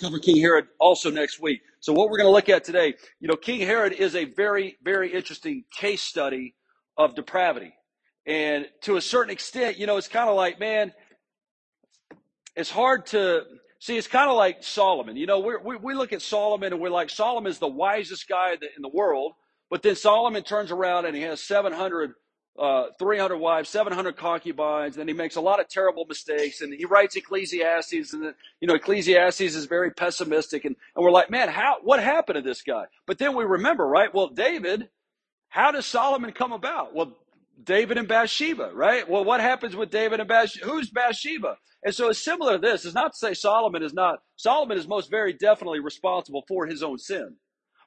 cover King Herod also next week. So what we're going to look at today, you know, King Herod is a very, very interesting case study of depravity. And to a certain extent, you know, it's kind of like, man, it's hard to see. It's kind of like Solomon. You know, we we we look at Solomon and we're like, Solomon is the wisest guy in the world. But then Solomon turns around and he has 700, uh, 300 wives, 700 concubines, and he makes a lot of terrible mistakes. And he writes Ecclesiastes, and you know, Ecclesiastes is very pessimistic. And, and we're like, man, how what happened to this guy? But then we remember, right? Well, David how does Solomon come about? Well, David and Bathsheba, right? Well, what happens with David and Bathsheba? Who's Bathsheba? And so it's similar to this. It's not to say Solomon is not, Solomon is most very definitely responsible for his own sin.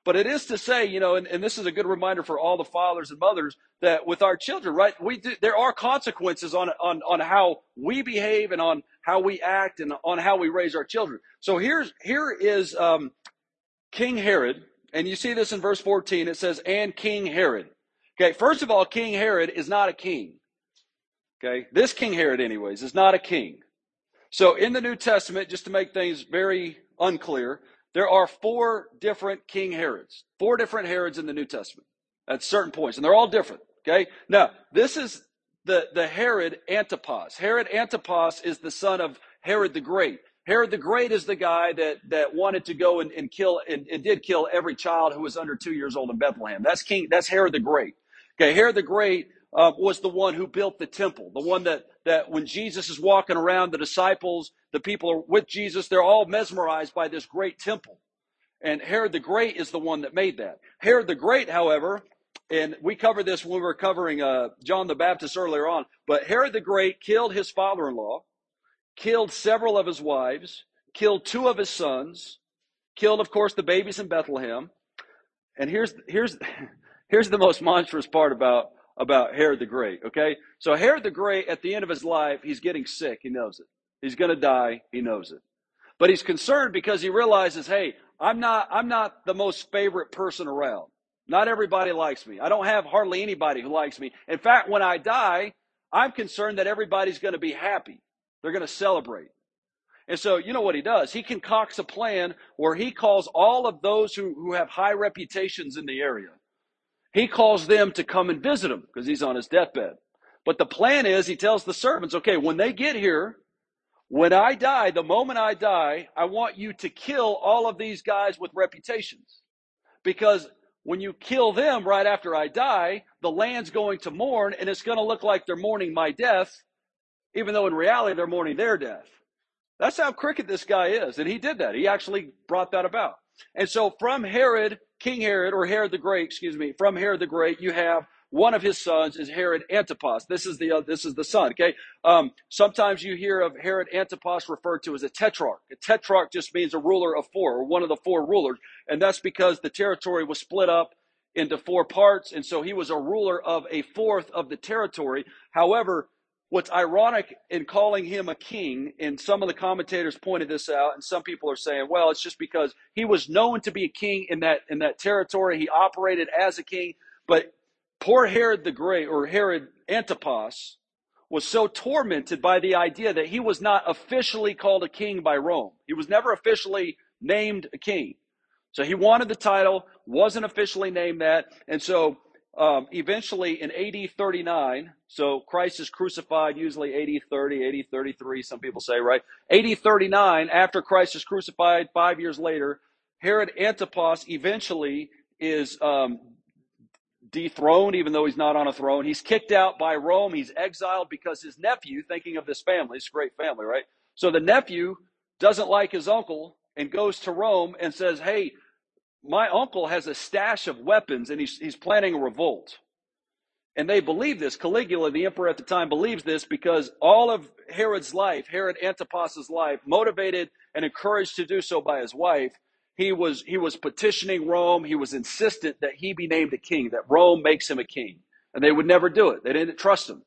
But it is to say, you know, and, and this is a good reminder for all the fathers and mothers that with our children, right, we do, there are consequences on, on, on how we behave and on how we act and on how we raise our children. So here's, here is, um, King Herod, and you see this in verse 14, it says, and King Herod. Okay, first of all, King Herod is not a king. Okay, this King Herod, anyways, is not a king. So in the New Testament, just to make things very unclear, there are four different King Herods, four different Herods in the New Testament at certain points, and they're all different. Okay, now this is the, the Herod Antipas. Herod Antipas is the son of Herod the Great. Herod the Great is the guy that, that wanted to go and, and kill and, and did kill every child who was under two years old in Bethlehem. That's King. That's Herod the Great. Okay, Herod the Great uh, was the one who built the temple. The one that that when Jesus is walking around, the disciples, the people are with Jesus, they're all mesmerized by this great temple. And Herod the Great is the one that made that. Herod the Great, however, and we covered this when we were covering uh, John the Baptist earlier on, but Herod the Great killed his father-in-law killed several of his wives, killed two of his sons, killed, of course, the babies in Bethlehem. And here's here's here's the most monstrous part about about Herod the Great. Okay, so Herod the Great, at the end of his life, he's getting sick. He knows it. He's going to die. He knows it. But he's concerned because he realizes, hey, I'm not I'm not the most favorite person around. Not everybody likes me. I don't have hardly anybody who likes me. In fact, when I die, I'm concerned that everybody's going to be happy. They're going to celebrate. And so, you know what he does? He concocts a plan where he calls all of those who, who have high reputations in the area. He calls them to come and visit him because he's on his deathbed. But the plan is he tells the servants, okay, when they get here, when I die, the moment I die, I want you to kill all of these guys with reputations. Because when you kill them right after I die, the land's going to mourn and it's going to look like they're mourning my death even though in reality they're mourning their death. That's how crooked this guy is. And he did that. He actually brought that about. And so from Herod, King Herod, or Herod the Great, excuse me, from Herod the Great, you have one of his sons is Herod Antipas. This is the uh, this is the son. Okay. Um, sometimes you hear of Herod Antipas referred to as a tetrarch. A tetrarch just means a ruler of four, or one of the four rulers, and that's because the territory was split up into four parts, and so he was a ruler of a fourth of the territory. However, What's ironic in calling him a king, and some of the commentators pointed this out, and some people are saying, well, it's just because he was known to be a king in that in that territory. He operated as a king, but poor Herod the Great or Herod Antipas was so tormented by the idea that he was not officially called a king by Rome. He was never officially named a king. So he wanted the title, wasn't officially named that, and so um, eventually, in AD 39, so Christ is crucified usually AD 30, AD 33, some people say, right? AD 39, after Christ is crucified, five years later, Herod Antipas eventually is um, dethroned, even though he's not on a throne. He's kicked out by Rome. He's exiled because his nephew, thinking of this family, it's a great family, right? So the nephew doesn't like his uncle and goes to Rome and says, Hey, my uncle has a stash of weapons and he's, he's planning a revolt. And they believe this. Caligula, the emperor at the time, believes this because all of Herod's life, Herod Antipas's life, motivated and encouraged to do so by his wife, he was he was petitioning Rome. He was insistent that he be named a king, that Rome makes him a king, and they would never do it. They didn't trust him.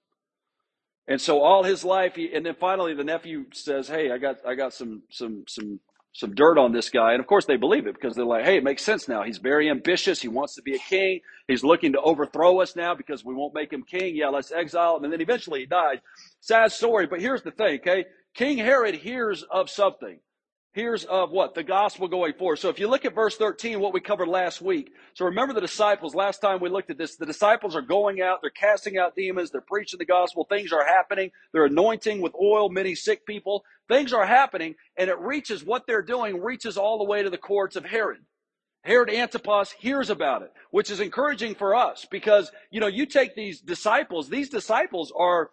And so all his life, he, and then finally the nephew says, "Hey, I got I got some some some some dirt on this guy. And of course, they believe it because they're like, hey, it makes sense now. He's very ambitious. He wants to be a king. He's looking to overthrow us now because we won't make him king. Yeah, let's exile him. And then eventually he dies. Sad story. But here's the thing, okay? King Herod hears of something. Hears of what? The gospel going forth. So if you look at verse 13, what we covered last week. So remember the disciples, last time we looked at this, the disciples are going out, they're casting out demons, they're preaching the gospel, things are happening, they're anointing with oil many sick people, things are happening, and it reaches, what they're doing reaches all the way to the courts of Herod. Herod Antipas hears about it, which is encouraging for us because, you know, you take these disciples, these disciples are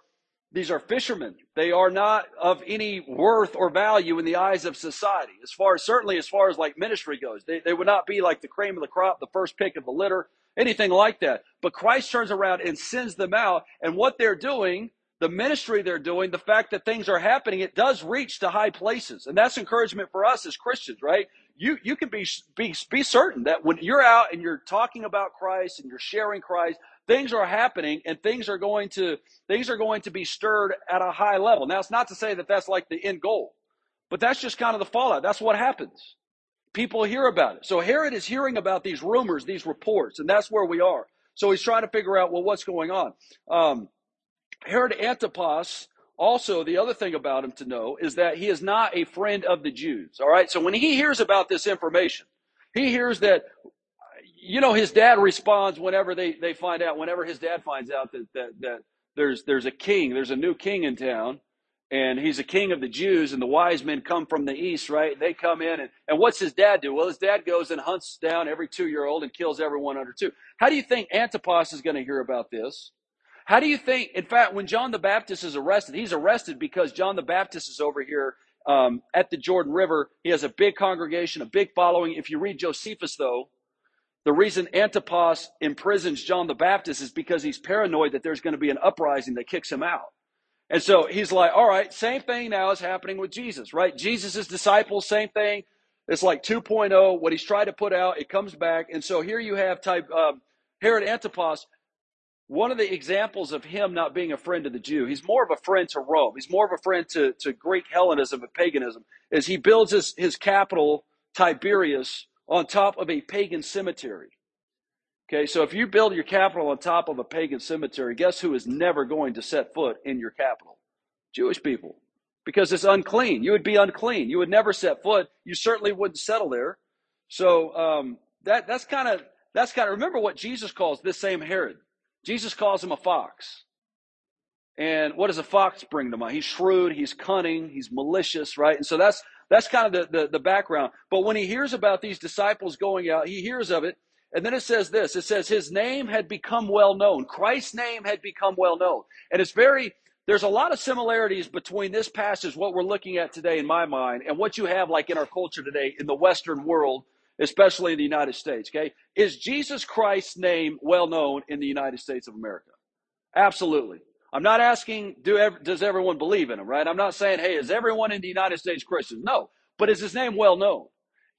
these are fishermen. They are not of any worth or value in the eyes of society. As far as certainly as far as like ministry goes, they, they would not be like the cream of the crop, the first pick of the litter, anything like that. But Christ turns around and sends them out, and what they're doing, the ministry they're doing, the fact that things are happening, it does reach to high places, and that's encouragement for us as Christians, right? You you can be be be certain that when you're out and you're talking about Christ and you're sharing Christ, things are happening and things are going to things are going to be stirred at a high level. Now it's not to say that that's like the end goal, but that's just kind of the fallout. That's what happens. People hear about it. So Herod is hearing about these rumors, these reports, and that's where we are. So he's trying to figure out well what's going on. Um, Herod Antipas also the other thing about him to know is that he is not a friend of the Jews. All right. So when he hears about this information, he hears that you know, his dad responds whenever they, they find out, whenever his dad finds out that, that, that there's, there's a king, there's a new king in town, and he's a king of the Jews, and the wise men come from the east, right? They come in, and, and what's his dad do? Well, his dad goes and hunts down every two year old and kills everyone under two. How do you think Antipas is going to hear about this? How do you think, in fact, when John the Baptist is arrested, he's arrested because John the Baptist is over here um, at the Jordan River. He has a big congregation, a big following. If you read Josephus, though, the reason Antipas imprisons John the Baptist is because he's paranoid that there's going to be an uprising that kicks him out. And so he's like, all right, same thing now is happening with Jesus, right? Jesus' disciples, same thing. It's like 2.0, what he's tried to put out, it comes back. And so here you have type um, Herod Antipas, one of the examples of him not being a friend to the Jew. He's more of a friend to Rome. He's more of a friend to, to Greek Hellenism and paganism. As he builds his, his capital, Tiberias, on top of a pagan cemetery. Okay, so if you build your capital on top of a pagan cemetery, guess who is never going to set foot in your capital? Jewish people. Because it's unclean. You would be unclean. You would never set foot. You certainly wouldn't settle there. So um, that that's kind of that's kind of remember what Jesus calls this same Herod. Jesus calls him a fox. And what does a fox bring to mind? He's shrewd, he's cunning, he's malicious, right? And so that's that's kind of the, the, the background. But when he hears about these disciples going out, he hears of it. And then it says this it says, His name had become well known. Christ's name had become well known. And it's very, there's a lot of similarities between this passage, what we're looking at today in my mind, and what you have like in our culture today in the Western world, especially in the United States. Okay. Is Jesus Christ's name well known in the United States of America? Absolutely. I'm not asking, do, does everyone believe in him, right? I'm not saying, hey, is everyone in the United States Christian? No. But is his name well known?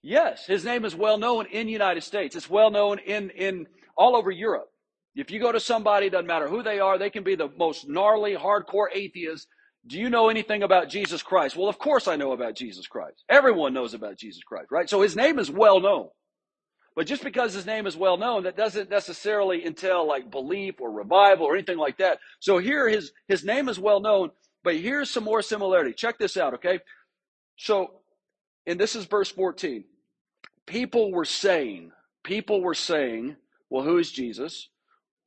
Yes, his name is well known in the United States. It's well known in, in all over Europe. If you go to somebody, doesn't matter who they are, they can be the most gnarly, hardcore atheist. Do you know anything about Jesus Christ? Well, of course I know about Jesus Christ. Everyone knows about Jesus Christ, right? So his name is well known. But just because his name is well known, that doesn't necessarily entail like belief or revival or anything like that. So here his his name is well known, but here's some more similarity. Check this out, okay? So, and this is verse 14. People were saying, people were saying, well, who is Jesus?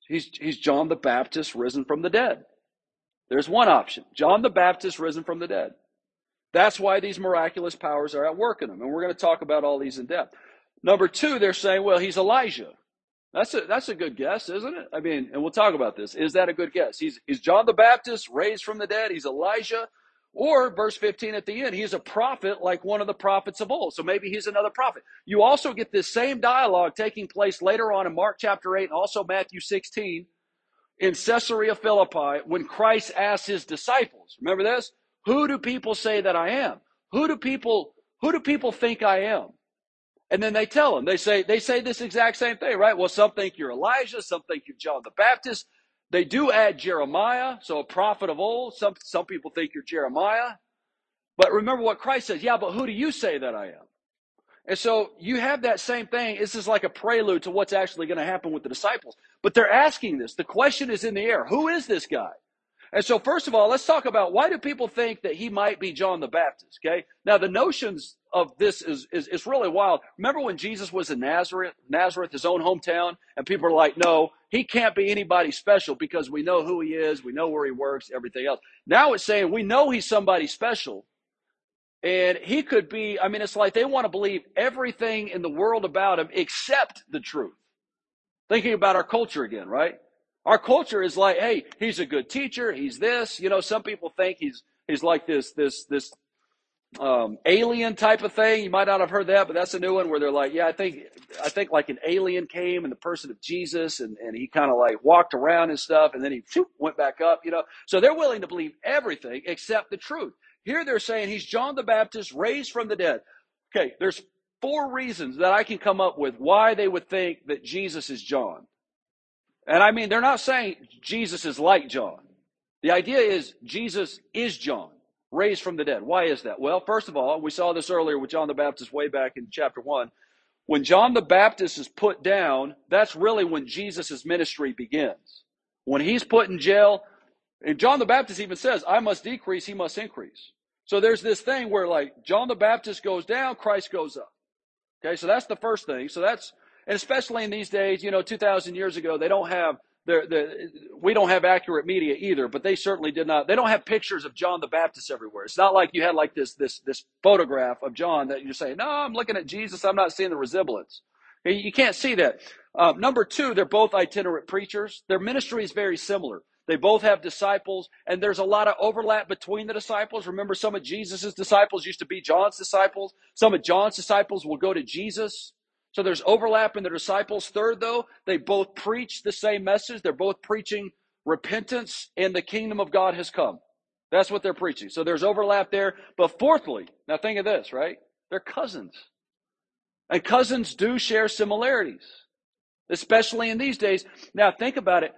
He's, he's John the Baptist risen from the dead. There's one option John the Baptist risen from the dead. That's why these miraculous powers are at work in him. And we're going to talk about all these in depth. Number two, they're saying, well, he's Elijah. That's a, that's a good guess, isn't it? I mean, and we'll talk about this. Is that a good guess? He's, he's John the Baptist raised from the dead. He's Elijah. Or verse 15 at the end, he's a prophet like one of the prophets of old. So maybe he's another prophet. You also get this same dialogue taking place later on in Mark chapter 8 and also Matthew 16 in Caesarea Philippi when Christ asks his disciples, remember this? Who do people say that I am? Who do people, who do people think I am? And then they tell them, they say, they say this exact same thing, right? Well, some think you're Elijah, some think you're John the Baptist. They do add Jeremiah, so a prophet of old. Some, some people think you're Jeremiah. But remember what Christ says, yeah, but who do you say that I am? And so you have that same thing. This is like a prelude to what's actually going to happen with the disciples. But they're asking this. The question is in the air. Who is this guy? And so, first of all, let's talk about why do people think that he might be John the Baptist? Okay. Now, the notions of this is, is, is really wild. Remember when Jesus was in Nazareth, Nazareth, his own hometown, and people are like, no, he can't be anybody special because we know who he is, we know where he works, everything else. Now it's saying we know he's somebody special. And he could be, I mean, it's like they want to believe everything in the world about him except the truth. Thinking about our culture again, right? Our culture is like, hey, he's a good teacher. He's this. You know, some people think he's he's like this this this um, alien type of thing. You might not have heard that, but that's a new one where they're like, yeah, I think I think like an alien came in the person of Jesus, and and he kind of like walked around and stuff, and then he whoop, went back up. You know, so they're willing to believe everything except the truth. Here they're saying he's John the Baptist raised from the dead. Okay, there's four reasons that I can come up with why they would think that Jesus is John. And I mean, they're not saying Jesus is like John. The idea is Jesus is John, raised from the dead. Why is that? Well, first of all, we saw this earlier with John the Baptist way back in chapter 1. When John the Baptist is put down, that's really when Jesus' ministry begins. When he's put in jail, and John the Baptist even says, I must decrease, he must increase. So there's this thing where like John the Baptist goes down, Christ goes up. Okay, so that's the first thing. So that's and especially in these days, you know, 2,000 years ago, they don't have the, the, we don't have accurate media either, but they certainly did not. They don't have pictures of John the Baptist everywhere. It's not like you had like this this this photograph of John that you're saying, no, I'm looking at Jesus, I'm not seeing the resemblance. You can't see that. Um, number two, they're both itinerant preachers. Their ministry is very similar. They both have disciples, and there's a lot of overlap between the disciples. Remember, some of Jesus' disciples used to be John's disciples. Some of John's disciples will go to Jesus. So there's overlap in the disciples. Third, though, they both preach the same message. They're both preaching repentance and the kingdom of God has come. That's what they're preaching. So there's overlap there. But fourthly, now think of this, right? They're cousins. And cousins do share similarities, especially in these days. Now think about it.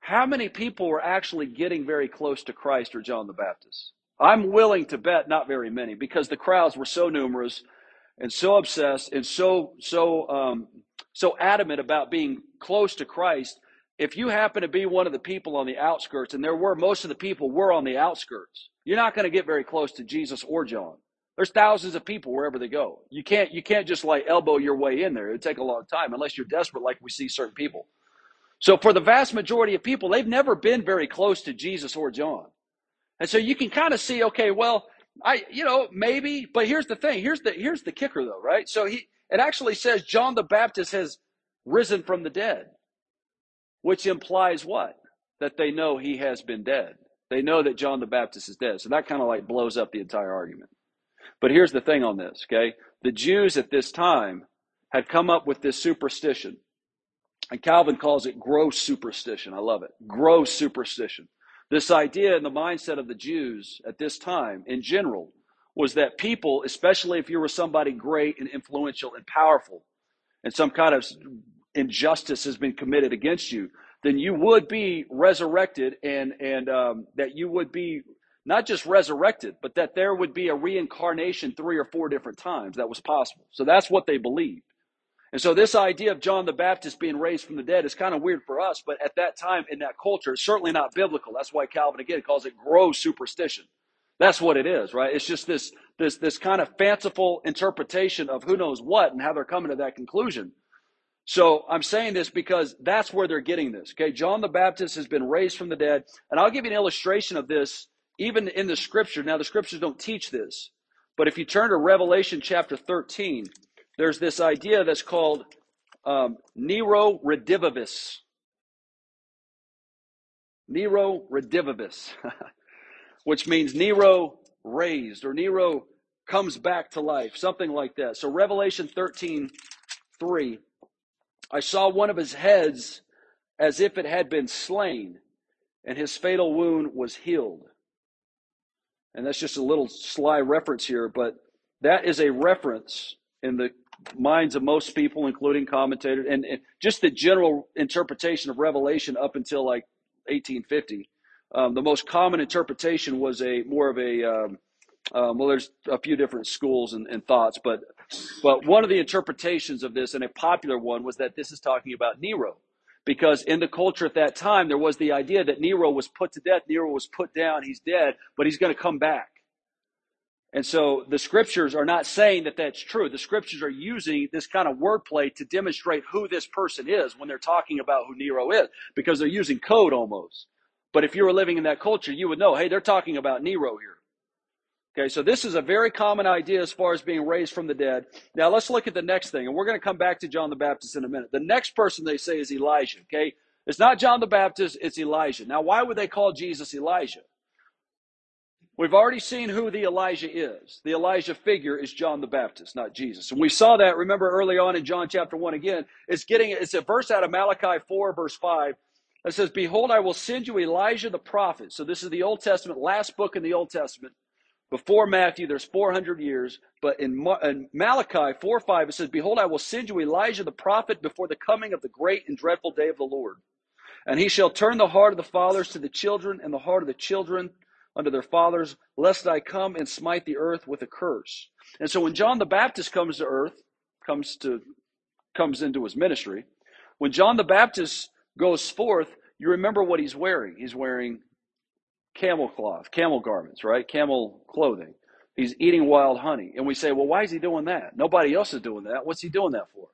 How many people were actually getting very close to Christ or John the Baptist? I'm willing to bet not very many because the crowds were so numerous and so obsessed and so so um, so adamant about being close to Christ. If you happen to be one of the people on the outskirts, and there were most of the people were on the outskirts, you're not going to get very close to Jesus or John. There's thousands of people wherever they go. You can't you can't just like elbow your way in there. It'd take a long time unless you're desperate, like we see certain people. So for the vast majority of people, they've never been very close to Jesus or John. And so you can kind of see, okay, well, I, you know, maybe, but here's the thing. Here's the here's the kicker, though, right? So he it actually says John the Baptist has risen from the dead, which implies what? That they know he has been dead. They know that John the Baptist is dead. So that kind of like blows up the entire argument. But here's the thing on this, okay? The Jews at this time had come up with this superstition. And Calvin calls it gross superstition. I love it. Gross superstition. This idea in the mindset of the Jews at this time in general was that people, especially if you were somebody great and influential and powerful, and some kind of injustice has been committed against you, then you would be resurrected and, and um, that you would be not just resurrected, but that there would be a reincarnation three or four different times that was possible. So that's what they believed. And so this idea of John the Baptist being raised from the dead is kind of weird for us, but at that time in that culture, it's certainly not biblical. That's why Calvin again calls it gross superstition. That's what it is, right? It's just this this this kind of fanciful interpretation of who knows what and how they're coming to that conclusion. So I'm saying this because that's where they're getting this. Okay, John the Baptist has been raised from the dead, and I'll give you an illustration of this even in the scripture. Now the scriptures don't teach this, but if you turn to Revelation chapter 13, there's this idea that's called um, Nero redivivus. Nero redivivus, which means Nero raised or Nero comes back to life, something like that. So Revelation 13, 3, I saw one of his heads as if it had been slain, and his fatal wound was healed. And that's just a little sly reference here, but that is a reference in the minds of most people, including commentators, and, and just the general interpretation of Revelation up until like 1850. Um, the most common interpretation was a more of a um, um, well, there's a few different schools and, and, thoughts, but but one of the interpretations of this, and a popular one, was that this is talking about Nero. because in the culture at that time, there was the idea that Nero was put to death, Nero was put down, he's dead, but he's going to come back. And so the scriptures are not saying that that's true. The scriptures are using this kind of wordplay to demonstrate who this person is when they're talking about who Nero is, because they're using code almost. But if you were living in that culture, you would know, hey, they're talking about Nero here. Okay, so this is a very common idea as far as being raised from the dead. Now let's look at the next thing, and we're going to come back to John the Baptist in a minute. The next person they say is Elijah. Okay, it's not John the Baptist, it's Elijah. Now, why would they call Jesus Elijah? We've already seen who the Elijah is. The Elijah figure is John the Baptist, not Jesus. And we saw that, remember early on in John chapter 1 again. It's getting it's a verse out of Malachi 4, verse 5. It says, Behold, I will send you Elijah the prophet. So this is the Old Testament, last book in the Old Testament. Before Matthew, there's 400 years. But in, in Malachi 4 5, it says, Behold, I will send you Elijah the prophet before the coming of the great and dreadful day of the Lord. And he shall turn the heart of the fathers to the children, and the heart of the children unto their fathers, lest I come and smite the earth with a curse. And so when John the Baptist comes to earth, comes to comes into his ministry, when John the Baptist goes forth, you remember what he's wearing. He's wearing camel cloth, camel garments, right? Camel clothing. He's eating wild honey. And we say, well, why is he doing that? Nobody else is doing that. What's he doing that for?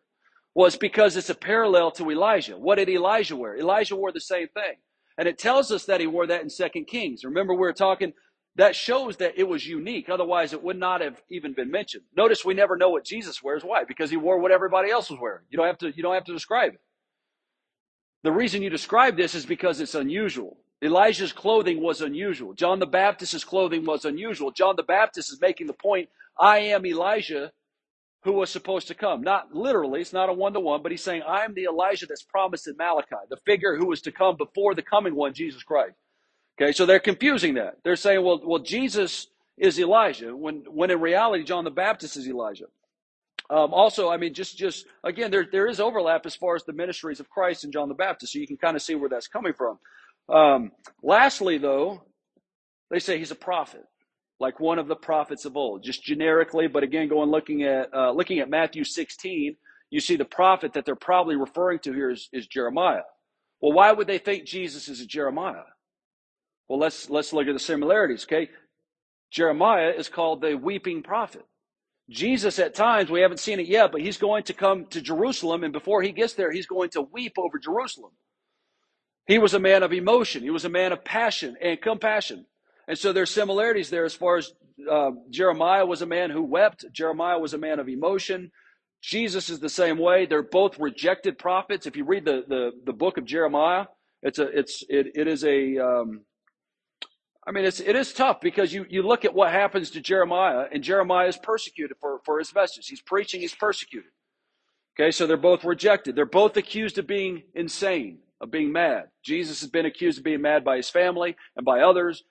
Well, it's because it's a parallel to Elijah. What did Elijah wear? Elijah wore the same thing. And it tells us that he wore that in Second Kings. Remember, we were talking, that shows that it was unique. Otherwise, it would not have even been mentioned. Notice we never know what Jesus wears. Why? Because he wore what everybody else was wearing. You don't have to, you don't have to describe it. The reason you describe this is because it's unusual. Elijah's clothing was unusual. John the Baptist's clothing was unusual. John the Baptist is making the point, I am Elijah who was supposed to come. Not literally, it's not a one to one, but he's saying, I am the Elijah that's promised in Malachi, the figure who was to come before the coming one, Jesus Christ. Okay, so they're confusing that. They're saying, well, well, Jesus is Elijah, when, when in reality, John the Baptist is Elijah. Um, also, I mean, just, just again, there, there is overlap as far as the ministries of Christ and John the Baptist, so you can kind of see where that's coming from. Um, lastly, though, they say he's a prophet like one of the prophets of old, just generically. But again, going looking at uh, looking at Matthew 16, you see the prophet that they're probably referring to here is, is Jeremiah. Well, why would they think Jesus is a Jeremiah? Well, let's let's look at the similarities. Okay, Jeremiah is called the weeping prophet. Jesus, at times, we haven't seen it yet, but he's going to come to Jerusalem, and before he gets there, he's going to weep over Jerusalem. He was a man of emotion. He was a man of passion and compassion. And so there's similarities there as far as uh, Jeremiah was a man who wept. Jeremiah was a man of emotion. Jesus is the same way. They're both rejected prophets. If you read the, the, the book of Jeremiah, it's a, it's, it, it is a, um, I mean, it's, it is tough because you, you look at what happens to Jeremiah and Jeremiah is persecuted for, for his message. He's preaching, he's persecuted. Okay, so they're both rejected. They're both accused of being insane, of being mad. Jesus has been accused of being mad by his family and by others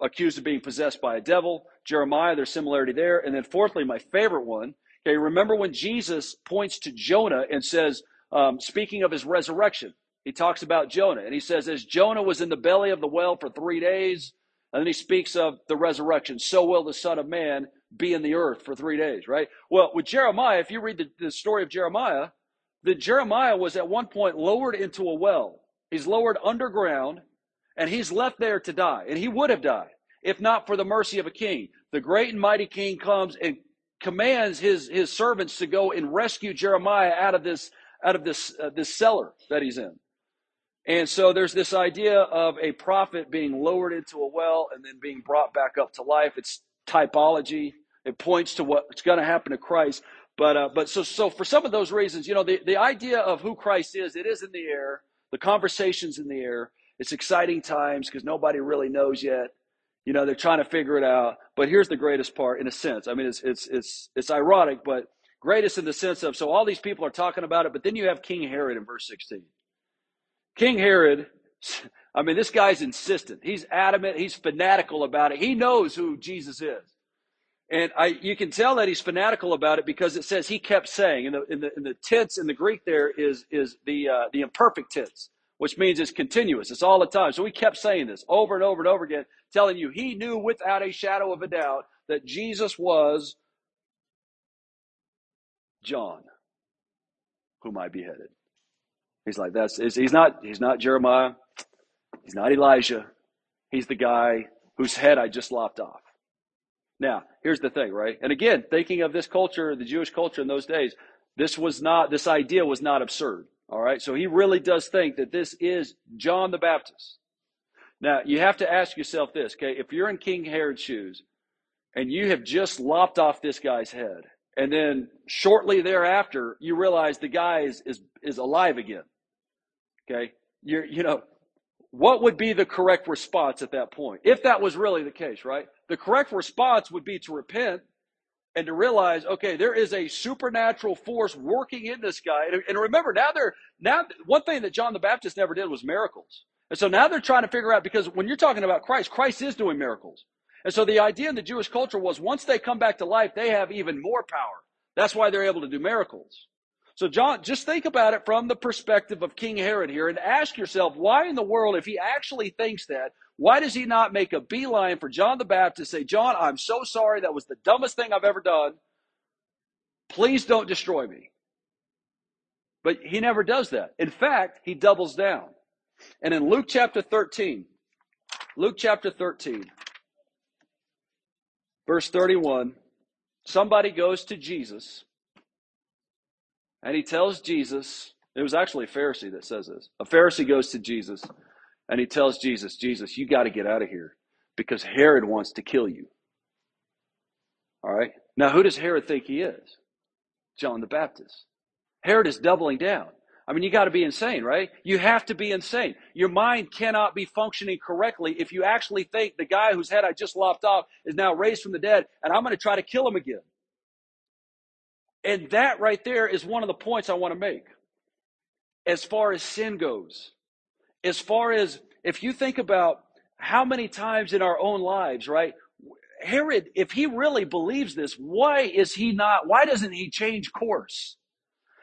accused of being possessed by a devil. Jeremiah, there's similarity there. And then fourthly, my favorite one, okay, remember when Jesus points to Jonah and says, um, speaking of his resurrection, he talks about Jonah and he says, as Jonah was in the belly of the well for three days, and then he speaks of the resurrection, so will the Son of Man be in the earth for three days, right? Well, with Jeremiah, if you read the, the story of Jeremiah, that Jeremiah was at one point lowered into a well. He's lowered underground and he's left there to die. And he would have died if not for the mercy of a king. The great and mighty king comes and commands his, his servants to go and rescue Jeremiah out of this, out of this, uh, this cellar that he's in. And so there's this idea of a prophet being lowered into a well and then being brought back up to life. It's typology. It points to what's going to happen to Christ. But, uh, but so, so for some of those reasons, you know, the, the idea of who Christ is, it is in the air. The conversation's in the air. It's exciting times because nobody really knows yet. You know, they're trying to figure it out. But here's the greatest part, in a sense. I mean, it's it's it's it's ironic, but greatest in the sense of so all these people are talking about it, but then you have King Herod in verse 16. King Herod, I mean, this guy's insistent. He's adamant. He's fanatical about it. He knows who Jesus is. And I, you can tell that he's fanatical about it because it says he kept saying in the in the, in the tense in the Greek there is is the uh, the imperfect tense which means it's continuous. It's all the time. So we kept saying this over and over and over again, telling you he knew without a shadow of a doubt that Jesus was John, whom I beheaded. He's like, that's he's not he's not Jeremiah, he's not Elijah, he's the guy whose head I just lopped off. Now, here's the thing, right? And again, thinking of this culture, the Jewish culture in those days, this was not this idea was not absurd. All right. So he really does think that this is John the Baptist. Now, you have to ask yourself this, okay? If you're in King Herod's shoes and you have just lopped off this guy's head, and then shortly thereafter, you realize the guy is, is, is alive again, okay? You're, you know, what would be the correct response at that point? If that was really the case, right? The correct response would be to repent and to realize, okay, there is a supernatural force working in this guy. And remember, now they're now one thing that John the Baptist never did was miracles. And so now they're trying to figure out because when you're talking about Christ, Christ is doing miracles. And so the idea in the Jewish culture was once they come back to life, they have even more power. That's why they're able to do miracles. So John, just think about it from the perspective of King Herod here and ask yourself, why in the world, if he actually thinks that, why does he not make a beeline for John the Baptist, say, John, I'm so sorry. That was the dumbest thing I've ever done. Please don't destroy me. But he never does that. In fact, he doubles down. And in Luke chapter 13, Luke chapter 13, verse 31, somebody goes to Jesus and he tells Jesus, it was actually a Pharisee that says this. A Pharisee goes to Jesus and he tells Jesus, Jesus, you got to get out of here because Herod wants to kill you. All right. Now, who does Herod think he is? John the Baptist. Herod is doubling down. I mean, you got to be insane, right? You have to be insane. Your mind cannot be functioning correctly if you actually think the guy whose head I just lopped off is now raised from the dead and I'm going to try to kill him again. And that right there is one of the points I want to make as far as sin goes. As far as if you think about how many times in our own lives, right? Herod, if he really believes this, why is he not, why doesn't he change course?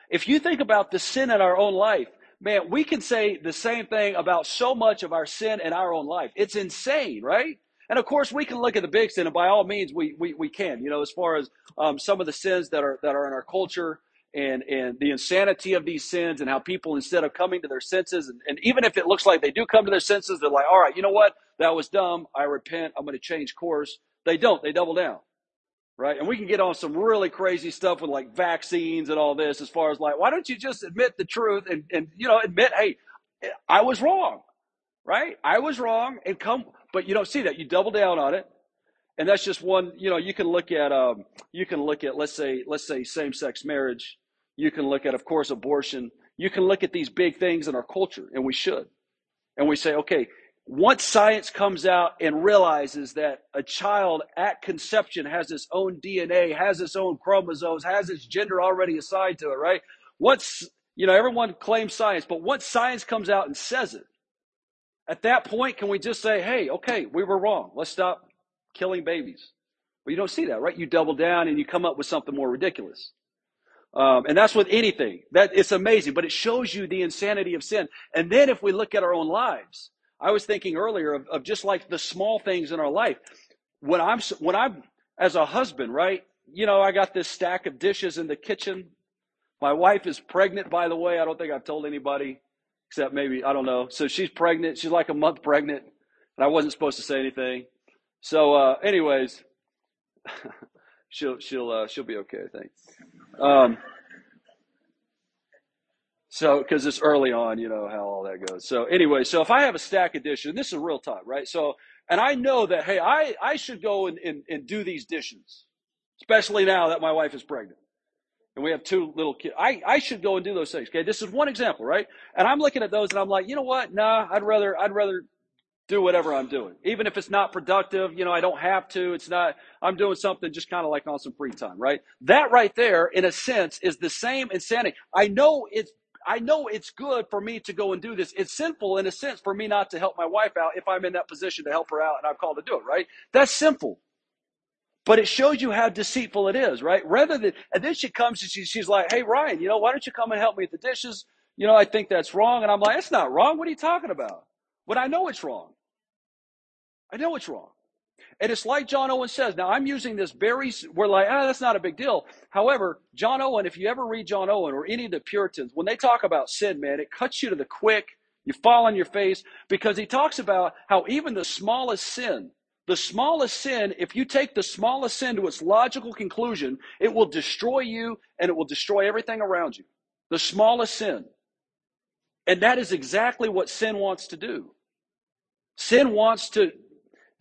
If you think about the sin in our own life, man, we can say the same thing about so much of our sin in our own life. It's insane, right? And of course, we can look at the big sin, and by all means, we we, we can. You know, as far as um, some of the sins that are that are in our culture, and and the insanity of these sins, and how people instead of coming to their senses, and, and even if it looks like they do come to their senses, they're like, all right, you know what, that was dumb. I repent. I'm going to change course. They don't. They double down right? And we can get on some really crazy stuff with like vaccines and all this, as far as like, why don't you just admit the truth and, and you know, admit, hey, I was wrong, right? I was wrong and come, but you don't see that. You double down on it. And that's just one, you know, you can look at, um, you can look at, let's say, let's say same sex marriage. You can look at, of course, abortion. You can look at these big things in our culture, and we should. And we say, okay, once science comes out and realizes that a child at conception has its own DNA, has its own chromosomes, has its gender already assigned to it, right? Once, you know, everyone claims science, but once science comes out and says it, at that point, can we just say, hey, okay, we were wrong. Let's stop killing babies? Well, you don't see that, right? You double down and you come up with something more ridiculous. Um, and that's with anything. That it's amazing, but it shows you the insanity of sin. And then if we look at our own lives, I was thinking earlier of, of just like the small things in our life. When I'm when I'm as a husband, right? You know, I got this stack of dishes in the kitchen. My wife is pregnant, by the way. I don't think I've told anybody, except maybe I don't know. So she's pregnant. She's like a month pregnant, and I wasn't supposed to say anything. So, uh, anyways, she'll she'll uh, she'll be okay, I think. Um, so, because it's early on, you know how all that goes. So, anyway, so if I have a stack dishes, this is real time, right? So, and I know that, hey, I, I should go and, and, and do these dishes, especially now that my wife is pregnant and we have two little kids. I, I should go and do those things. Okay, this is one example, right? And I'm looking at those and I'm like, you know what? Nah, I'd rather I'd rather do whatever I'm doing. Even if it's not productive, you know, I don't have to. It's not, I'm doing something just kind of like on some free time, right? That right there, in a sense, is the same insanity. I know it's I know it's good for me to go and do this. It's sinful in a sense for me not to help my wife out if I'm in that position to help her out and I'm called to do it, right? That's simple. But it shows you how deceitful it is, right? Rather than, and then she comes and she, she's like, hey, Ryan, you know, why don't you come and help me with the dishes? You know, I think that's wrong. And I'm like, it's not wrong. What are you talking about? But I know it's wrong. I know it's wrong. And it's like John Owen says. Now, I'm using this very, we're like, ah, that's not a big deal. However, John Owen, if you ever read John Owen or any of the Puritans, when they talk about sin, man, it cuts you to the quick. You fall on your face because he talks about how even the smallest sin, the smallest sin, if you take the smallest sin to its logical conclusion, it will destroy you and it will destroy everything around you. The smallest sin. And that is exactly what sin wants to do. Sin wants to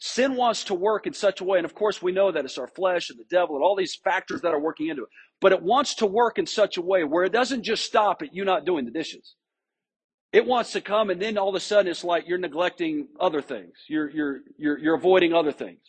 sin wants to work in such a way, and of course we know that it's our flesh and the devil and all these factors that are working into it. But it wants to work in such a way where it doesn't just stop at you not doing the dishes. It wants to come and then all of a sudden it's like you're neglecting other things. You're you're you're you're avoiding other things.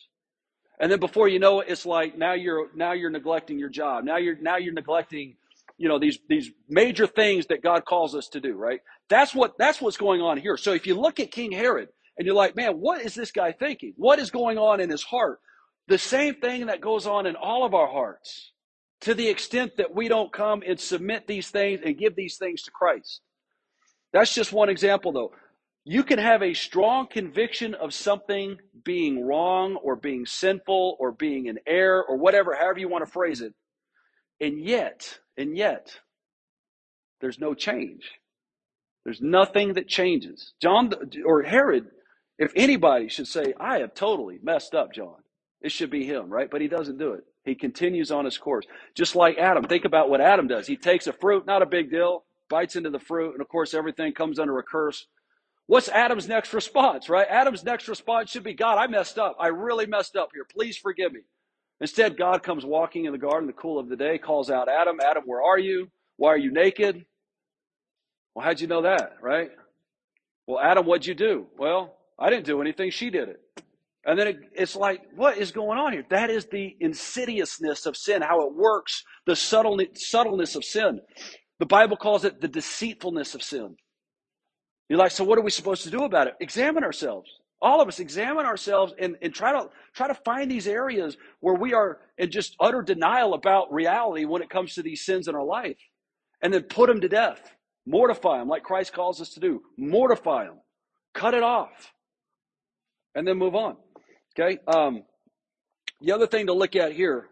And then before you know it, it's like now you're now you're neglecting your job. Now you're now you're neglecting, you know, these these major things that God calls us to do, right? That's what that's what's going on here. So if you look at King Herod, and you're like, man, what is this guy thinking? What is going on in his heart? The same thing that goes on in all of our hearts to the extent that we don't come and submit these things and give these things to Christ. That's just one example, though. You can have a strong conviction of something being wrong or being sinful or being in error or whatever, however you want to phrase it. And yet, and yet, there's no change. There's nothing that changes. John or Herod if anybody should say, I have totally messed up, John, it should be him, right? But he doesn't do it. He continues on his course. Just like Adam. Think about what Adam does. He takes a fruit, not a big deal, bites into the fruit, and of course, everything comes under a curse. What's Adam's next response, right? Adam's next response should be, God, I messed up. I really messed up here. Please forgive me. Instead, God comes walking in the garden the cool of the day, calls out Adam, Adam, where are you? Why are you naked? Well, how'd you know that, right? Well, Adam, what'd you do? Well, I didn't do anything, she did it. And then it, it's like, what is going on here? That is the insidiousness of sin, how it works, the subtle, subtleness of sin. The Bible calls it the deceitfulness of sin. You're like, so what are we supposed to do about it? Examine ourselves. All of us examine ourselves and, and try to try to find these areas where we are in just utter denial about reality when it comes to these sins in our life. And then put them to death. Mortify them like Christ calls us to do. Mortify them. Cut it off and then move on. Okay. Um, the other thing to look at here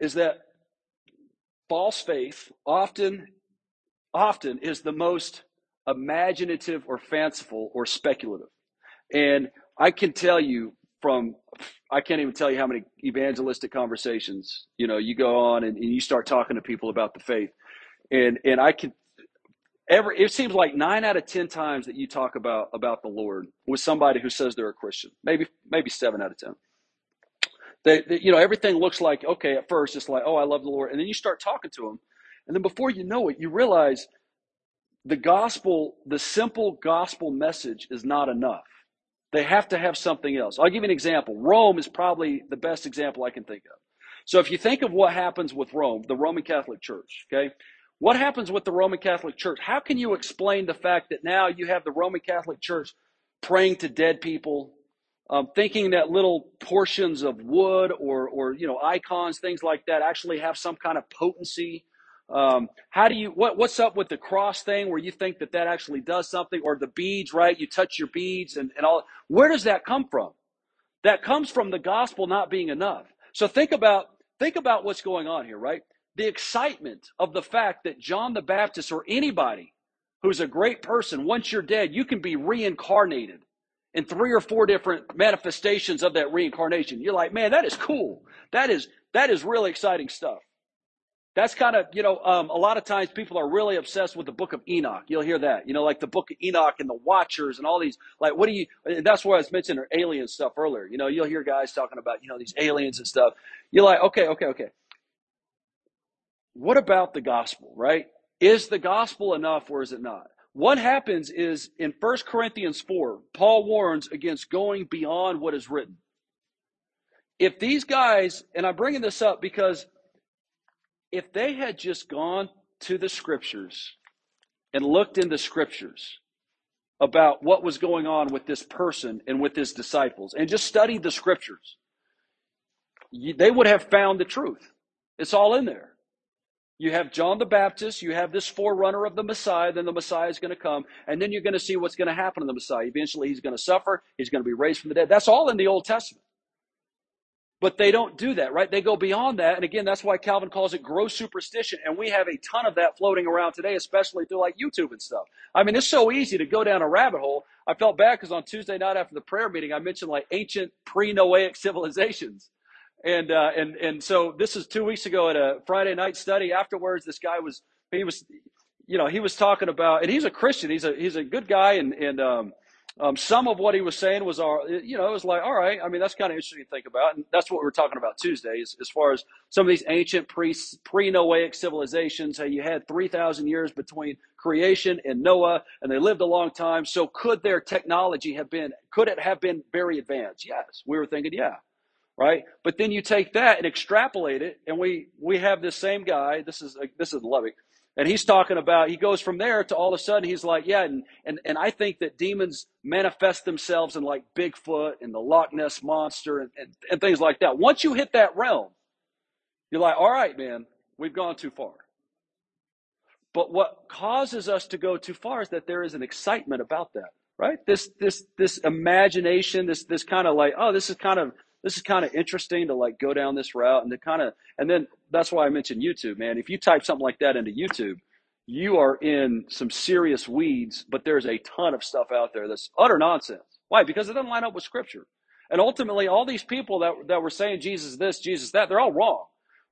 is that false faith often, often is the most imaginative or fanciful or speculative. And I can tell you from, I can't even tell you how many evangelistic conversations, you know, you go on and, and you start talking to people about the faith. And, and I can every it seems like nine out of ten times that you talk about about the Lord with somebody who says they're a Christian, maybe maybe seven out of ten. They, they, you know, everything looks like okay at first. It's like, oh, I love the Lord, and then you start talking to them, and then before you know it, you realize the gospel, the simple gospel message, is not enough. They have to have something else. I'll give you an example. Rome is probably the best example I can think of. So if you think of what happens with Rome, the Roman Catholic Church, okay, what happens with the Roman Catholic Church? How can you explain the fact that now you have the Roman Catholic Church praying to dead people, um, thinking that little portions of wood or, or you know icons, things like that, actually have some kind of potency? Um, how do you what, what's up with the cross thing where you think that that actually does something, or the beads, right? You touch your beads and, and all. Where does that come from? That comes from the gospel not being enough. So think about think about what's going on here, right? the excitement of the fact that John the Baptist or anybody who's a great person, once you're dead, you can be reincarnated in three or four different manifestations of that reincarnation. You're like, man, that is cool. That is that is really exciting stuff. That's kind of, you know, um, a lot of times people are really obsessed with the book of Enoch. You'll hear that, you know, like the book of Enoch and the Watchers and all these, like, what do you, that's why I was mentioning alien stuff earlier. You know, you'll hear guys talking about, you know, these aliens and stuff. You're like, okay, okay, okay what about the gospel, right? Is the gospel enough or is it not? What happens is in 1 Corinthians 4, Paul warns against going beyond what is written. If these guys, and I'm bringing this up because if they had just gone to the scriptures and looked in the scriptures about what was going on with this person and with his disciples and just studied the scriptures, they would have found the truth. It's all in there. You have John the Baptist, you have this forerunner of the Messiah, then the Messiah is going to come, and then you're going to see what's going to happen to the Messiah. Eventually, he's going to suffer, he's going to be raised from the dead. That's all in the Old Testament. But they don't do that, right? They go beyond that. And again, that's why Calvin calls it gross superstition. And we have a ton of that floating around today, especially through like YouTube and stuff. I mean, it's so easy to go down a rabbit hole. I felt bad because on Tuesday night after the prayer meeting, I mentioned like ancient pre Noahic civilizations. And, uh, and, and so this is two weeks ago at a Friday night study. Afterwards, this guy was, he was, you know, he was talking about, and he's a Christian. He's a, he's a good guy. And, and, um, um, some of what he was saying was, all, you know, it was like, all right. I mean, that's kind of interesting to think about, and that's what we were talking about Tuesday, as, as far as some of these ancient pre pre Noahic civilizations. How you had three thousand years between creation and Noah, and they lived a long time. So, could their technology have been? Could it have been very advanced? Yes, we were thinking, yeah, right. But then you take that and extrapolate it, and we we have this same guy. This is this is Lubbock and he's talking about, he goes from there to all of a sudden he's like, yeah, and, and, and I think that demons manifest themselves in like Bigfoot and the Loch Ness monster and, and, and things like that. Once you hit that realm, you're like, all right, man, we've gone too far. But what causes us to go too far is that there is an excitement about that, right? This this this imagination, this this kind of like, oh, this is kind of this is kind of interesting to like go down this route and to kind of and then that's why I mentioned YouTube, man. If you type something like that into YouTube, you are in some serious weeds, but there's a ton of stuff out there that's utter nonsense. Why? Because it doesn't line up with scripture. And ultimately, all these people that, that were saying Jesus this, Jesus that, they're all wrong.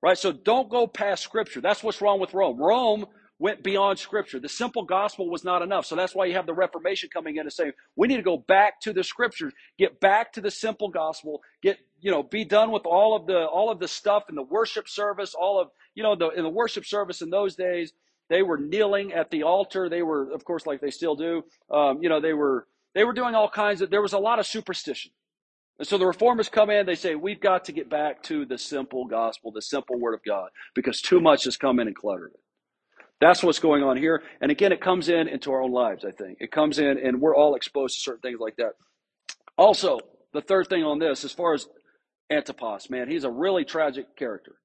Right? So don't go past scripture. That's what's wrong with Rome. Rome went beyond scripture. The simple gospel was not enough. So that's why you have the Reformation coming in and saying, we need to go back to the scriptures, get back to the simple gospel, get, you know, be done with all of the, all of the stuff in the worship service, all of, you know, the, in the worship service in those days, they were kneeling at the altar. They were, of course, like they still do. Um, you know, they were, they were doing all kinds of, there was a lot of superstition. And so the reformers come in, they say, we've got to get back to the simple gospel, the simple word of God, because too much has come in and cluttered it. That's what's going on here. And again, it comes in into our own lives, I think. It comes in and we're all exposed to certain things like that. Also, the third thing on this, as far as Antipas, man, he's a really tragic character.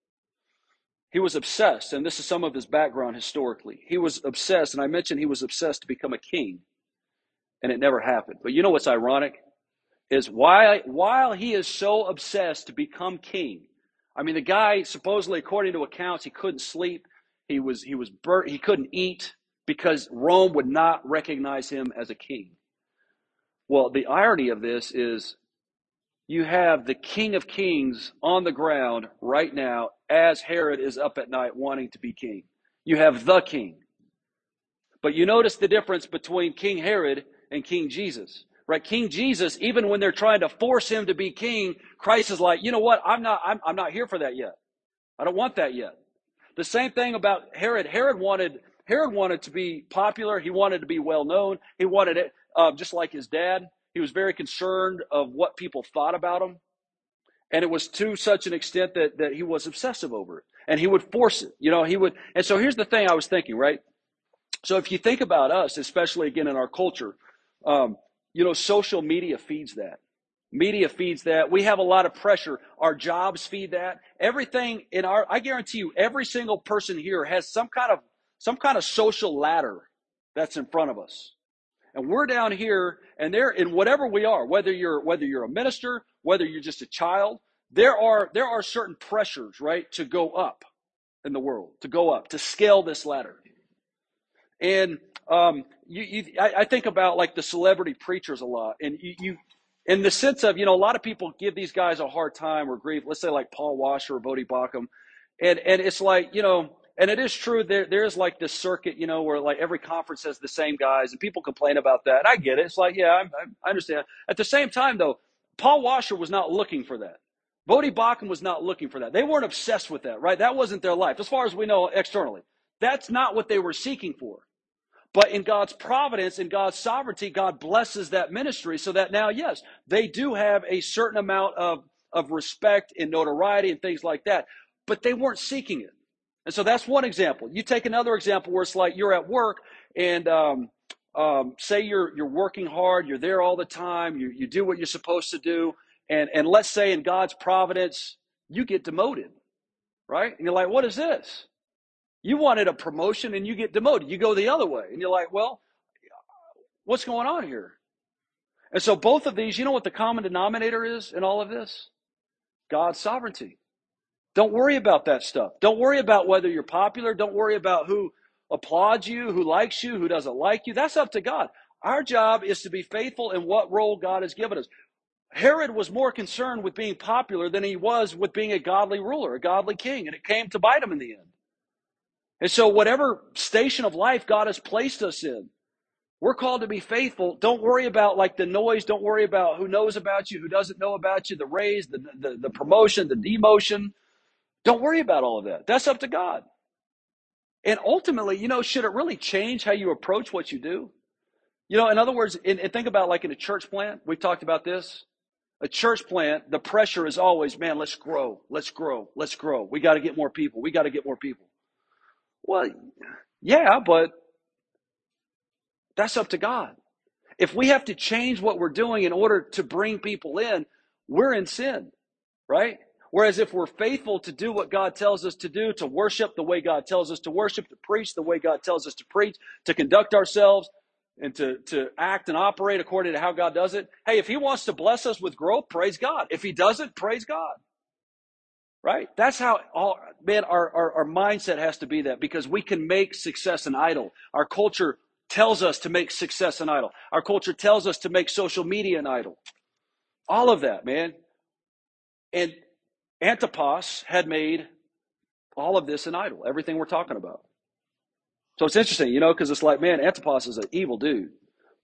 He was obsessed, and this is some of his background historically. He was obsessed, and I mentioned he was obsessed to become a king, and it never happened. But you know what's ironic? Is why while he is so obsessed to become king, I mean, the guy, supposedly, according to accounts, he couldn't sleep. He was he was burnt. He couldn't eat because Rome would not recognize him as a king. Well, the irony of this is you have the King of Kings on the ground right now as Herod is up at night wanting to be king. You have the king. But you notice the difference between King Herod and King Jesus. Right? King Jesus, even when they're trying to force him to be king, Christ is like, you know what? I'm not, I'm, I'm not here for that yet. I don't want that yet. The same thing about Herod. Herod wanted Herod wanted to be popular. He wanted to be well known. He wanted it uh, just like his dad. He was very concerned of what people thought about him, and it was to such an extent that that he was obsessive over it, and he would force it. You know, he would. And so here's the thing I was thinking, right? So if you think about us, especially again in our culture, um, you know, social media feeds that. Media feeds that. We have a lot of pressure. Our jobs feed that. Everything in our, I guarantee you, every single person here has some kind of, some kind of social ladder that's in front of us. And we're down here and there in whatever we are, whether you're, whether you're a minister, whether you're just a child, there are, there are certain pressures, right, to go up in the world, to go up, to scale this ladder. And um, you, you I, I, think about like the celebrity preachers a lot, and you, you in the sense of, you know, a lot of people give these guys a hard time or grief. Let's say like Paul Washer or Voddie Baucham. And, and it's like, you know, and it is true there, there is like this circuit, you know, where like every conference has the same guys and people complain about that. I get it. It's like, yeah, I, I understand. At the same time though, Paul Washer was not looking for that. Voddie Baucham was not looking for that. They weren't obsessed with that, right? That wasn't their life, as far as we know externally. That's not what they were seeking for. But in God's providence, in God's sovereignty, God blesses that ministry so that now, yes, they do have a certain amount of, of respect and notoriety and things like that. But they weren't seeking it. And so that's one example. You take another example where it's like you're at work and um, um, say you're you're working hard, you're there all the time, you, you do what you're supposed to do, and and let's say in God's providence you get demoted, right? And you're like, what is this? You wanted a promotion and you get demoted. You go the other way. And you're like, well, what's going on here? And so both of these, you know what the common denominator is in all of this? God's sovereignty. Don't worry about that stuff. Don't worry about whether you're popular. Don't worry about who applauds you, who likes you, who doesn't like you. That's up to God. Our job is to be faithful in what role God has given us. Herod was more concerned with being popular than he was with being a godly ruler, a godly king, and it came to bite him in the end. And so, whatever station of life God has placed us in, we're called to be faithful. Don't worry about like the noise. Don't worry about who knows about you, who doesn't know about you, the raise, the, the, the promotion, the demotion. Don't worry about all of that. That's up to God. And ultimately, you know, should it really change how you approach what you do? You know, in other words, in, and think about like in a church plant, we've talked about this. A church plant, the pressure is always, man, let's grow, let's grow, let's grow. We got to get more people. We got to get more people. Well, yeah, but that's up to God. If we have to change what we're doing in order to bring people in, we're in sin, right? Whereas if we're faithful to do what God tells us to do, to worship the way God tells us to worship, to preach the way God tells us to preach, to conduct ourselves, and to, to act and operate according to how God does it, hey, if He wants to bless us with growth, praise God. If He doesn't, praise God. Right? That's how all man, our, our, our mindset has to be that because we can make success an idol. Our culture tells us to make success an idol. Our culture tells us to make social media an idol. All of that, man. And Antipas had made all of this an idol, everything we're talking about. So it's interesting, you know, because it's like, man, Antipas is an evil dude.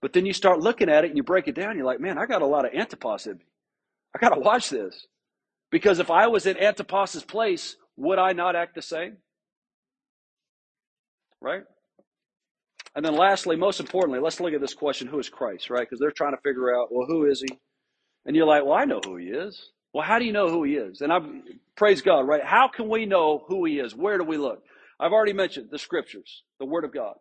But then you start looking at it and you break it down, you're like, man, I got a lot of Antipas in me. I got to watch this. Because if I was in Antipas's place, would I not act the same? Right? And then lastly, most importantly, let's look at this question who is Christ, right? Because they're trying to figure out, well, who is he? And you're like, well, I know who he is. Well, how do you know who he is? And I praise God, right? How can we know who he is? Where do we look? I've already mentioned the scriptures, the word of God,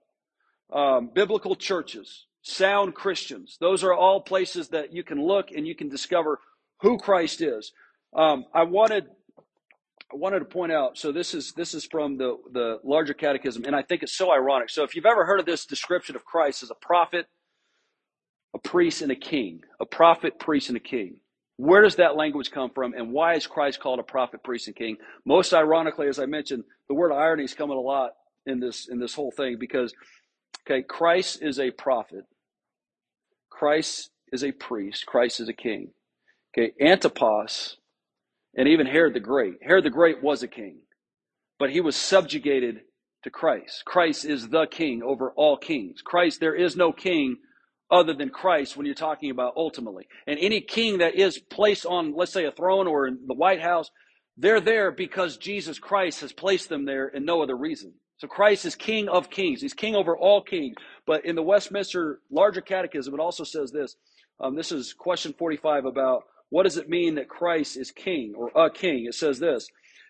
um, biblical churches, sound Christians. Those are all places that you can look and you can discover who Christ is. Um, I wanted I wanted to point out. So this is this is from the the larger catechism, and I think it's so ironic. So if you've ever heard of this description of Christ as a prophet, a priest, and a king, a prophet, priest, and a king. Where does that language come from, and why is Christ called a prophet, priest, and king? Most ironically, as I mentioned, the word irony is coming a lot in this in this whole thing because, okay, Christ is a prophet, Christ is a priest, Christ is a king. Okay, Antipas, and even Herod the Great. Herod the Great was a king, but he was subjugated to Christ. Christ is the king over all kings. Christ, there is no king other than Christ when you're talking about ultimately. And any king that is placed on, let's say, a throne or in the White House, they're there because Jesus Christ has placed them there and no other reason. So Christ is King of kings. He's King over all kings. But in the Westminster Larger Catechism, it also says this. Um, this is question 45 about what does it mean that Christ is King or a king? It says this.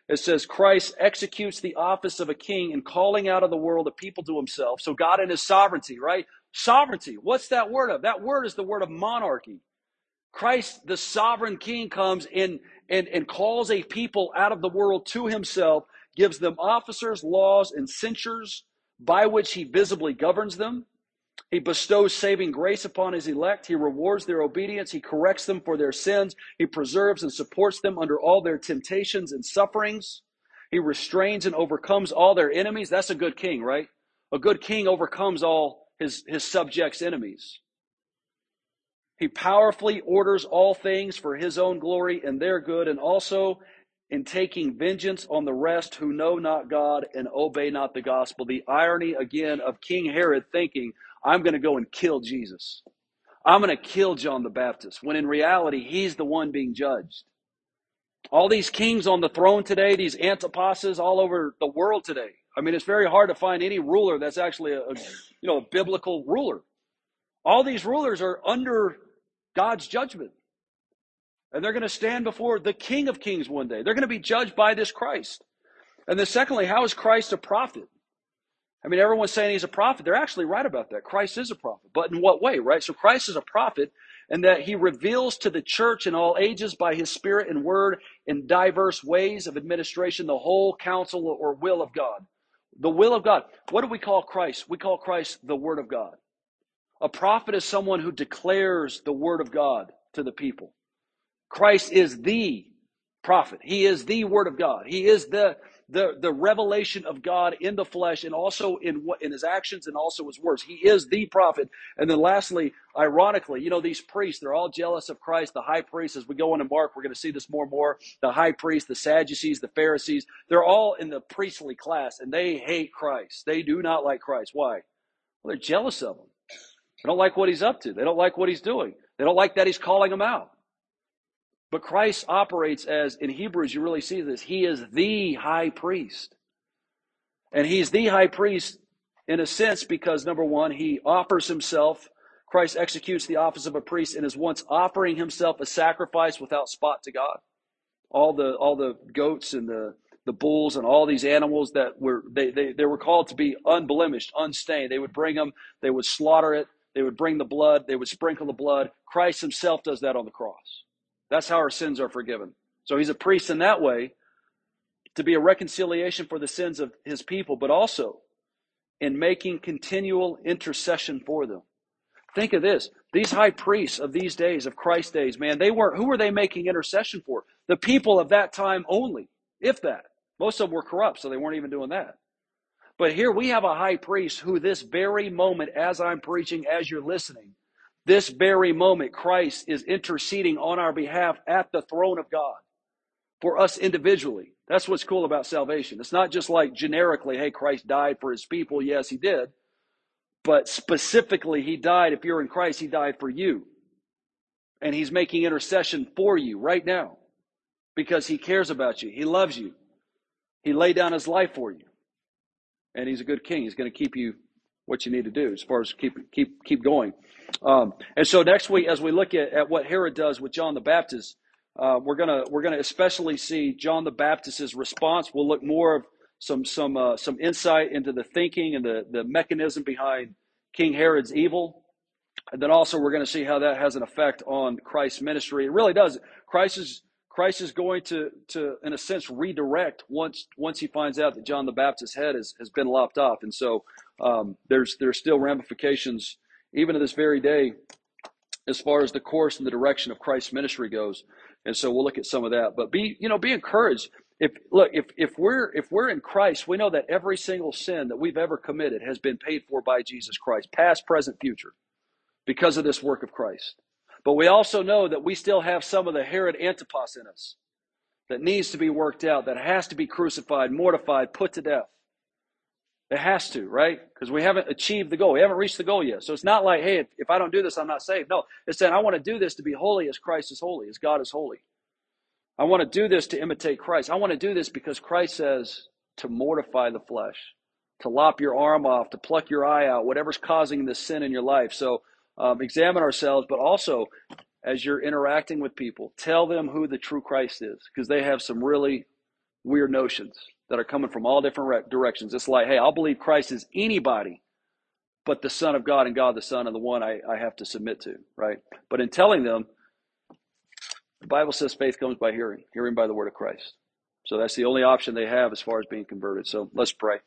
It says Christ executes the office of a king in calling out of the world a people to himself. So God in his sovereignty, right? Sovereignty. What's that word of? That word is the word of monarchy. Christ, the sovereign king, comes in and, and calls a people out of the world to himself, gives them officers, laws, and censures by which he visibly governs them. He bestows saving grace upon his elect. He rewards their obedience. He corrects them for their sins. He preserves and supports them under all their temptations and sufferings. He restrains and overcomes all their enemies. That's a good king, right? A good king overcomes all his, his subjects' enemies. He powerfully orders all things for his own glory and their good, and also in taking vengeance on the rest who know not God and obey not the gospel. The irony again of King Herod thinking, I'm going to go and kill Jesus. I'm going to kill John the Baptist, when in reality, he's the one being judged. All these kings on the throne today, these Antipasses all over the world today. I mean, it's very hard to find any ruler that's actually a, a you know, a biblical ruler. All these rulers are under God's judgment. And they're going to stand before the King of Kings one day. They're going to be judged by this Christ. And then, secondly, how is Christ a prophet? I mean, everyone's saying he's a prophet. They're actually right about that. Christ is a prophet. But in what way, right? So Christ is a prophet and that he reveals to the church in all ages by his spirit and word in diverse ways of administration the whole counsel or will of God. The will of God. What do we call Christ? We call Christ the Word of God. A prophet is someone who declares the Word of God to the people. Christ is the prophet. He is the Word of God. He is the the, the revelation of God in the flesh and also in what in his actions and also his words. He is the prophet. And then lastly, ironically, you know, these priests, they're all jealous of Christ. The high priest, as we go into Mark, we're going to see this more and more. The high priest, the Sadducees, the Pharisees, they're all in the priestly class and they hate Christ. They do not like Christ. Why? Well, they're jealous of him. They don't like what he's up to. They don't like what he's doing. They don't like that he's calling them out. But Christ operates as, in Hebrews, you really see this, he is the high priest. And he's the high priest in a sense because, number one, he offers himself. Christ executes the office of a priest and is once offering himself a sacrifice without spot to God. All the all the goats and the the bulls and all these animals that were they, they, they were called to be unblemished, unstained. They would bring them, they would slaughter it, they would bring the blood, they would sprinkle the blood. Christ himself does that on the cross. That's how our sins are forgiven. So he's a priest in that way to be a reconciliation for the sins of his people, but also in making continual intercession for them. Think of this. These high priests of these days, of Christ's days, man, they weren't, who were they making intercession for? The people of that time only, if that. Most of them were corrupt, so they weren't even doing that. But here we have a high priest who, this very moment, as I'm preaching, as you're listening, this very moment, Christ is interceding on our behalf at the throne of God for us individually. That's what's cool about salvation. It's not just like generically, hey, Christ died for his people. Yes, he did. But specifically, he died. If you're in Christ, he died for you. And he's making intercession for you right now because he cares about you. He loves you. He laid down his life for you. And he's a good king. He's going to keep you what you need to do as far as keep keep keep going. Um, and so next week, as we look at, at what Herod does with John the Baptist, uh, we're gonna we're gonna especially see John the Baptist's response. We'll look more of some some uh, some insight into the thinking and the the mechanism behind King Herod's evil, and then also we're going to see how that has an effect on Christ's ministry. It really does. Christ is Christ is going to to in a sense redirect once once he finds out that John the Baptist's head has, has been lopped off, and so um, there's there's still ramifications even to this very day, as far as the course and the direction of Christ's ministry goes. And so we'll look at some of that. But be, you know, be encouraged. If look, if if we're if we're in Christ, we know that every single sin that we've ever committed has been paid for by Jesus Christ, past, present, future, because of this work of Christ. But we also know that we still have some of the Herod Antipas in us that needs to be worked out, that has to be crucified, mortified, put to death. It has to, right? Because we haven't achieved the goal. We haven't reached the goal yet. So it's not like, hey, if, I don't do this, I'm not saved. No, it's saying I want to do this to be holy as Christ is holy, as God is holy. I want to do this to imitate Christ. I want to do this because Christ says to mortify the flesh, to lop your arm off, to pluck your eye out, whatever's causing this sin in your life. So um, examine ourselves, but also as you're interacting with people, tell them who the true Christ is because they have some really weird notions that are coming from all different directions. It's like, hey, I'll believe Christ is anybody but the Son of God and God the Son and the one I, I have to submit to, right? But in telling them, the Bible says faith comes by hearing, hearing by the word of Christ. So that's the only option they have as far as being converted. So let's pray.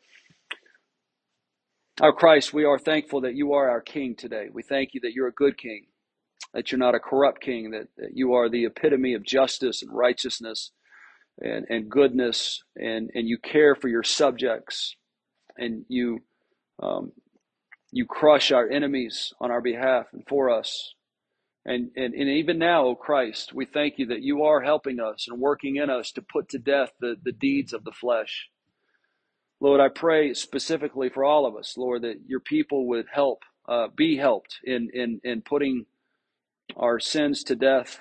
Our Christ, we are thankful that you are our King today. We thank you that you're a good King, that you're not a corrupt King, that, that you are the epitome of justice and righteousness and, and goodness, and, and you care for your subjects, and you um, you crush our enemies on our behalf and for us. And, and, and even now, O Christ, we thank you that you are helping us and working in us to put to death the, the deeds of the flesh. Lord, I pray specifically for all of us, Lord, that your people would help, uh, be helped in, in, in putting our sins to death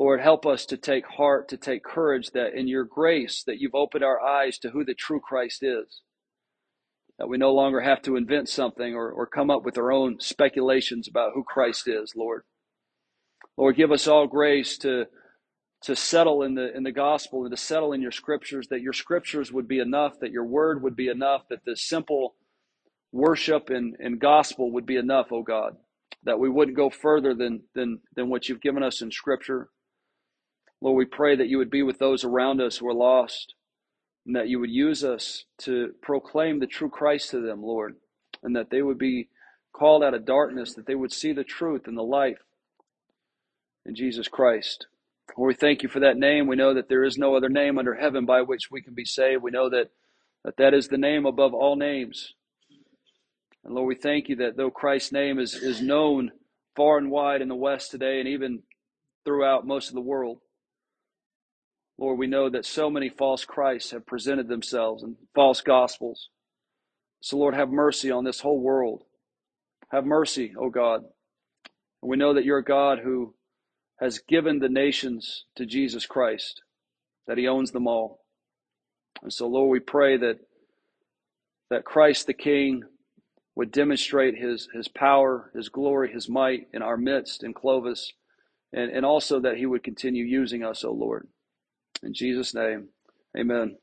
Lord, help us to take heart, to take courage that in your grace that you've opened our eyes to who the true Christ is. That we no longer have to invent something or, or come up with our own speculations about who Christ is, Lord. Lord, give us all grace to, to settle in the, in the gospel and to settle in your scriptures, that your scriptures would be enough, that your word would be enough, that the simple worship and, and gospel would be enough, oh God. That we wouldn't go further than, than, than what you've given us in scripture. Lord, we pray that you would be with those around us who are lost. and that you would use us to proclaim the true Christ to them, Lord, and that they would be called out of darkness, that they would see the truth and the life in Jesus Christ. Lord, we thank you for that name. We know that there is no other name under heaven by which we can be saved. We know that that, that is the name above all names. And Lord, we thank you that though Christ's name is, is known far and wide in the West today and even throughout most of the world, Lord, we know that so many false Christs have presented themselves and false gospels. So, Lord, have mercy on this whole world. Have mercy, O God. And we know that you're a God who has given the nations to Jesus Christ, that he owns them all. And so, Lord, we pray that that Christ the King would demonstrate his, his power, his glory, his might in our midst in Clovis, and, and also that he would continue using us, O Lord. In Jesus' name, amen.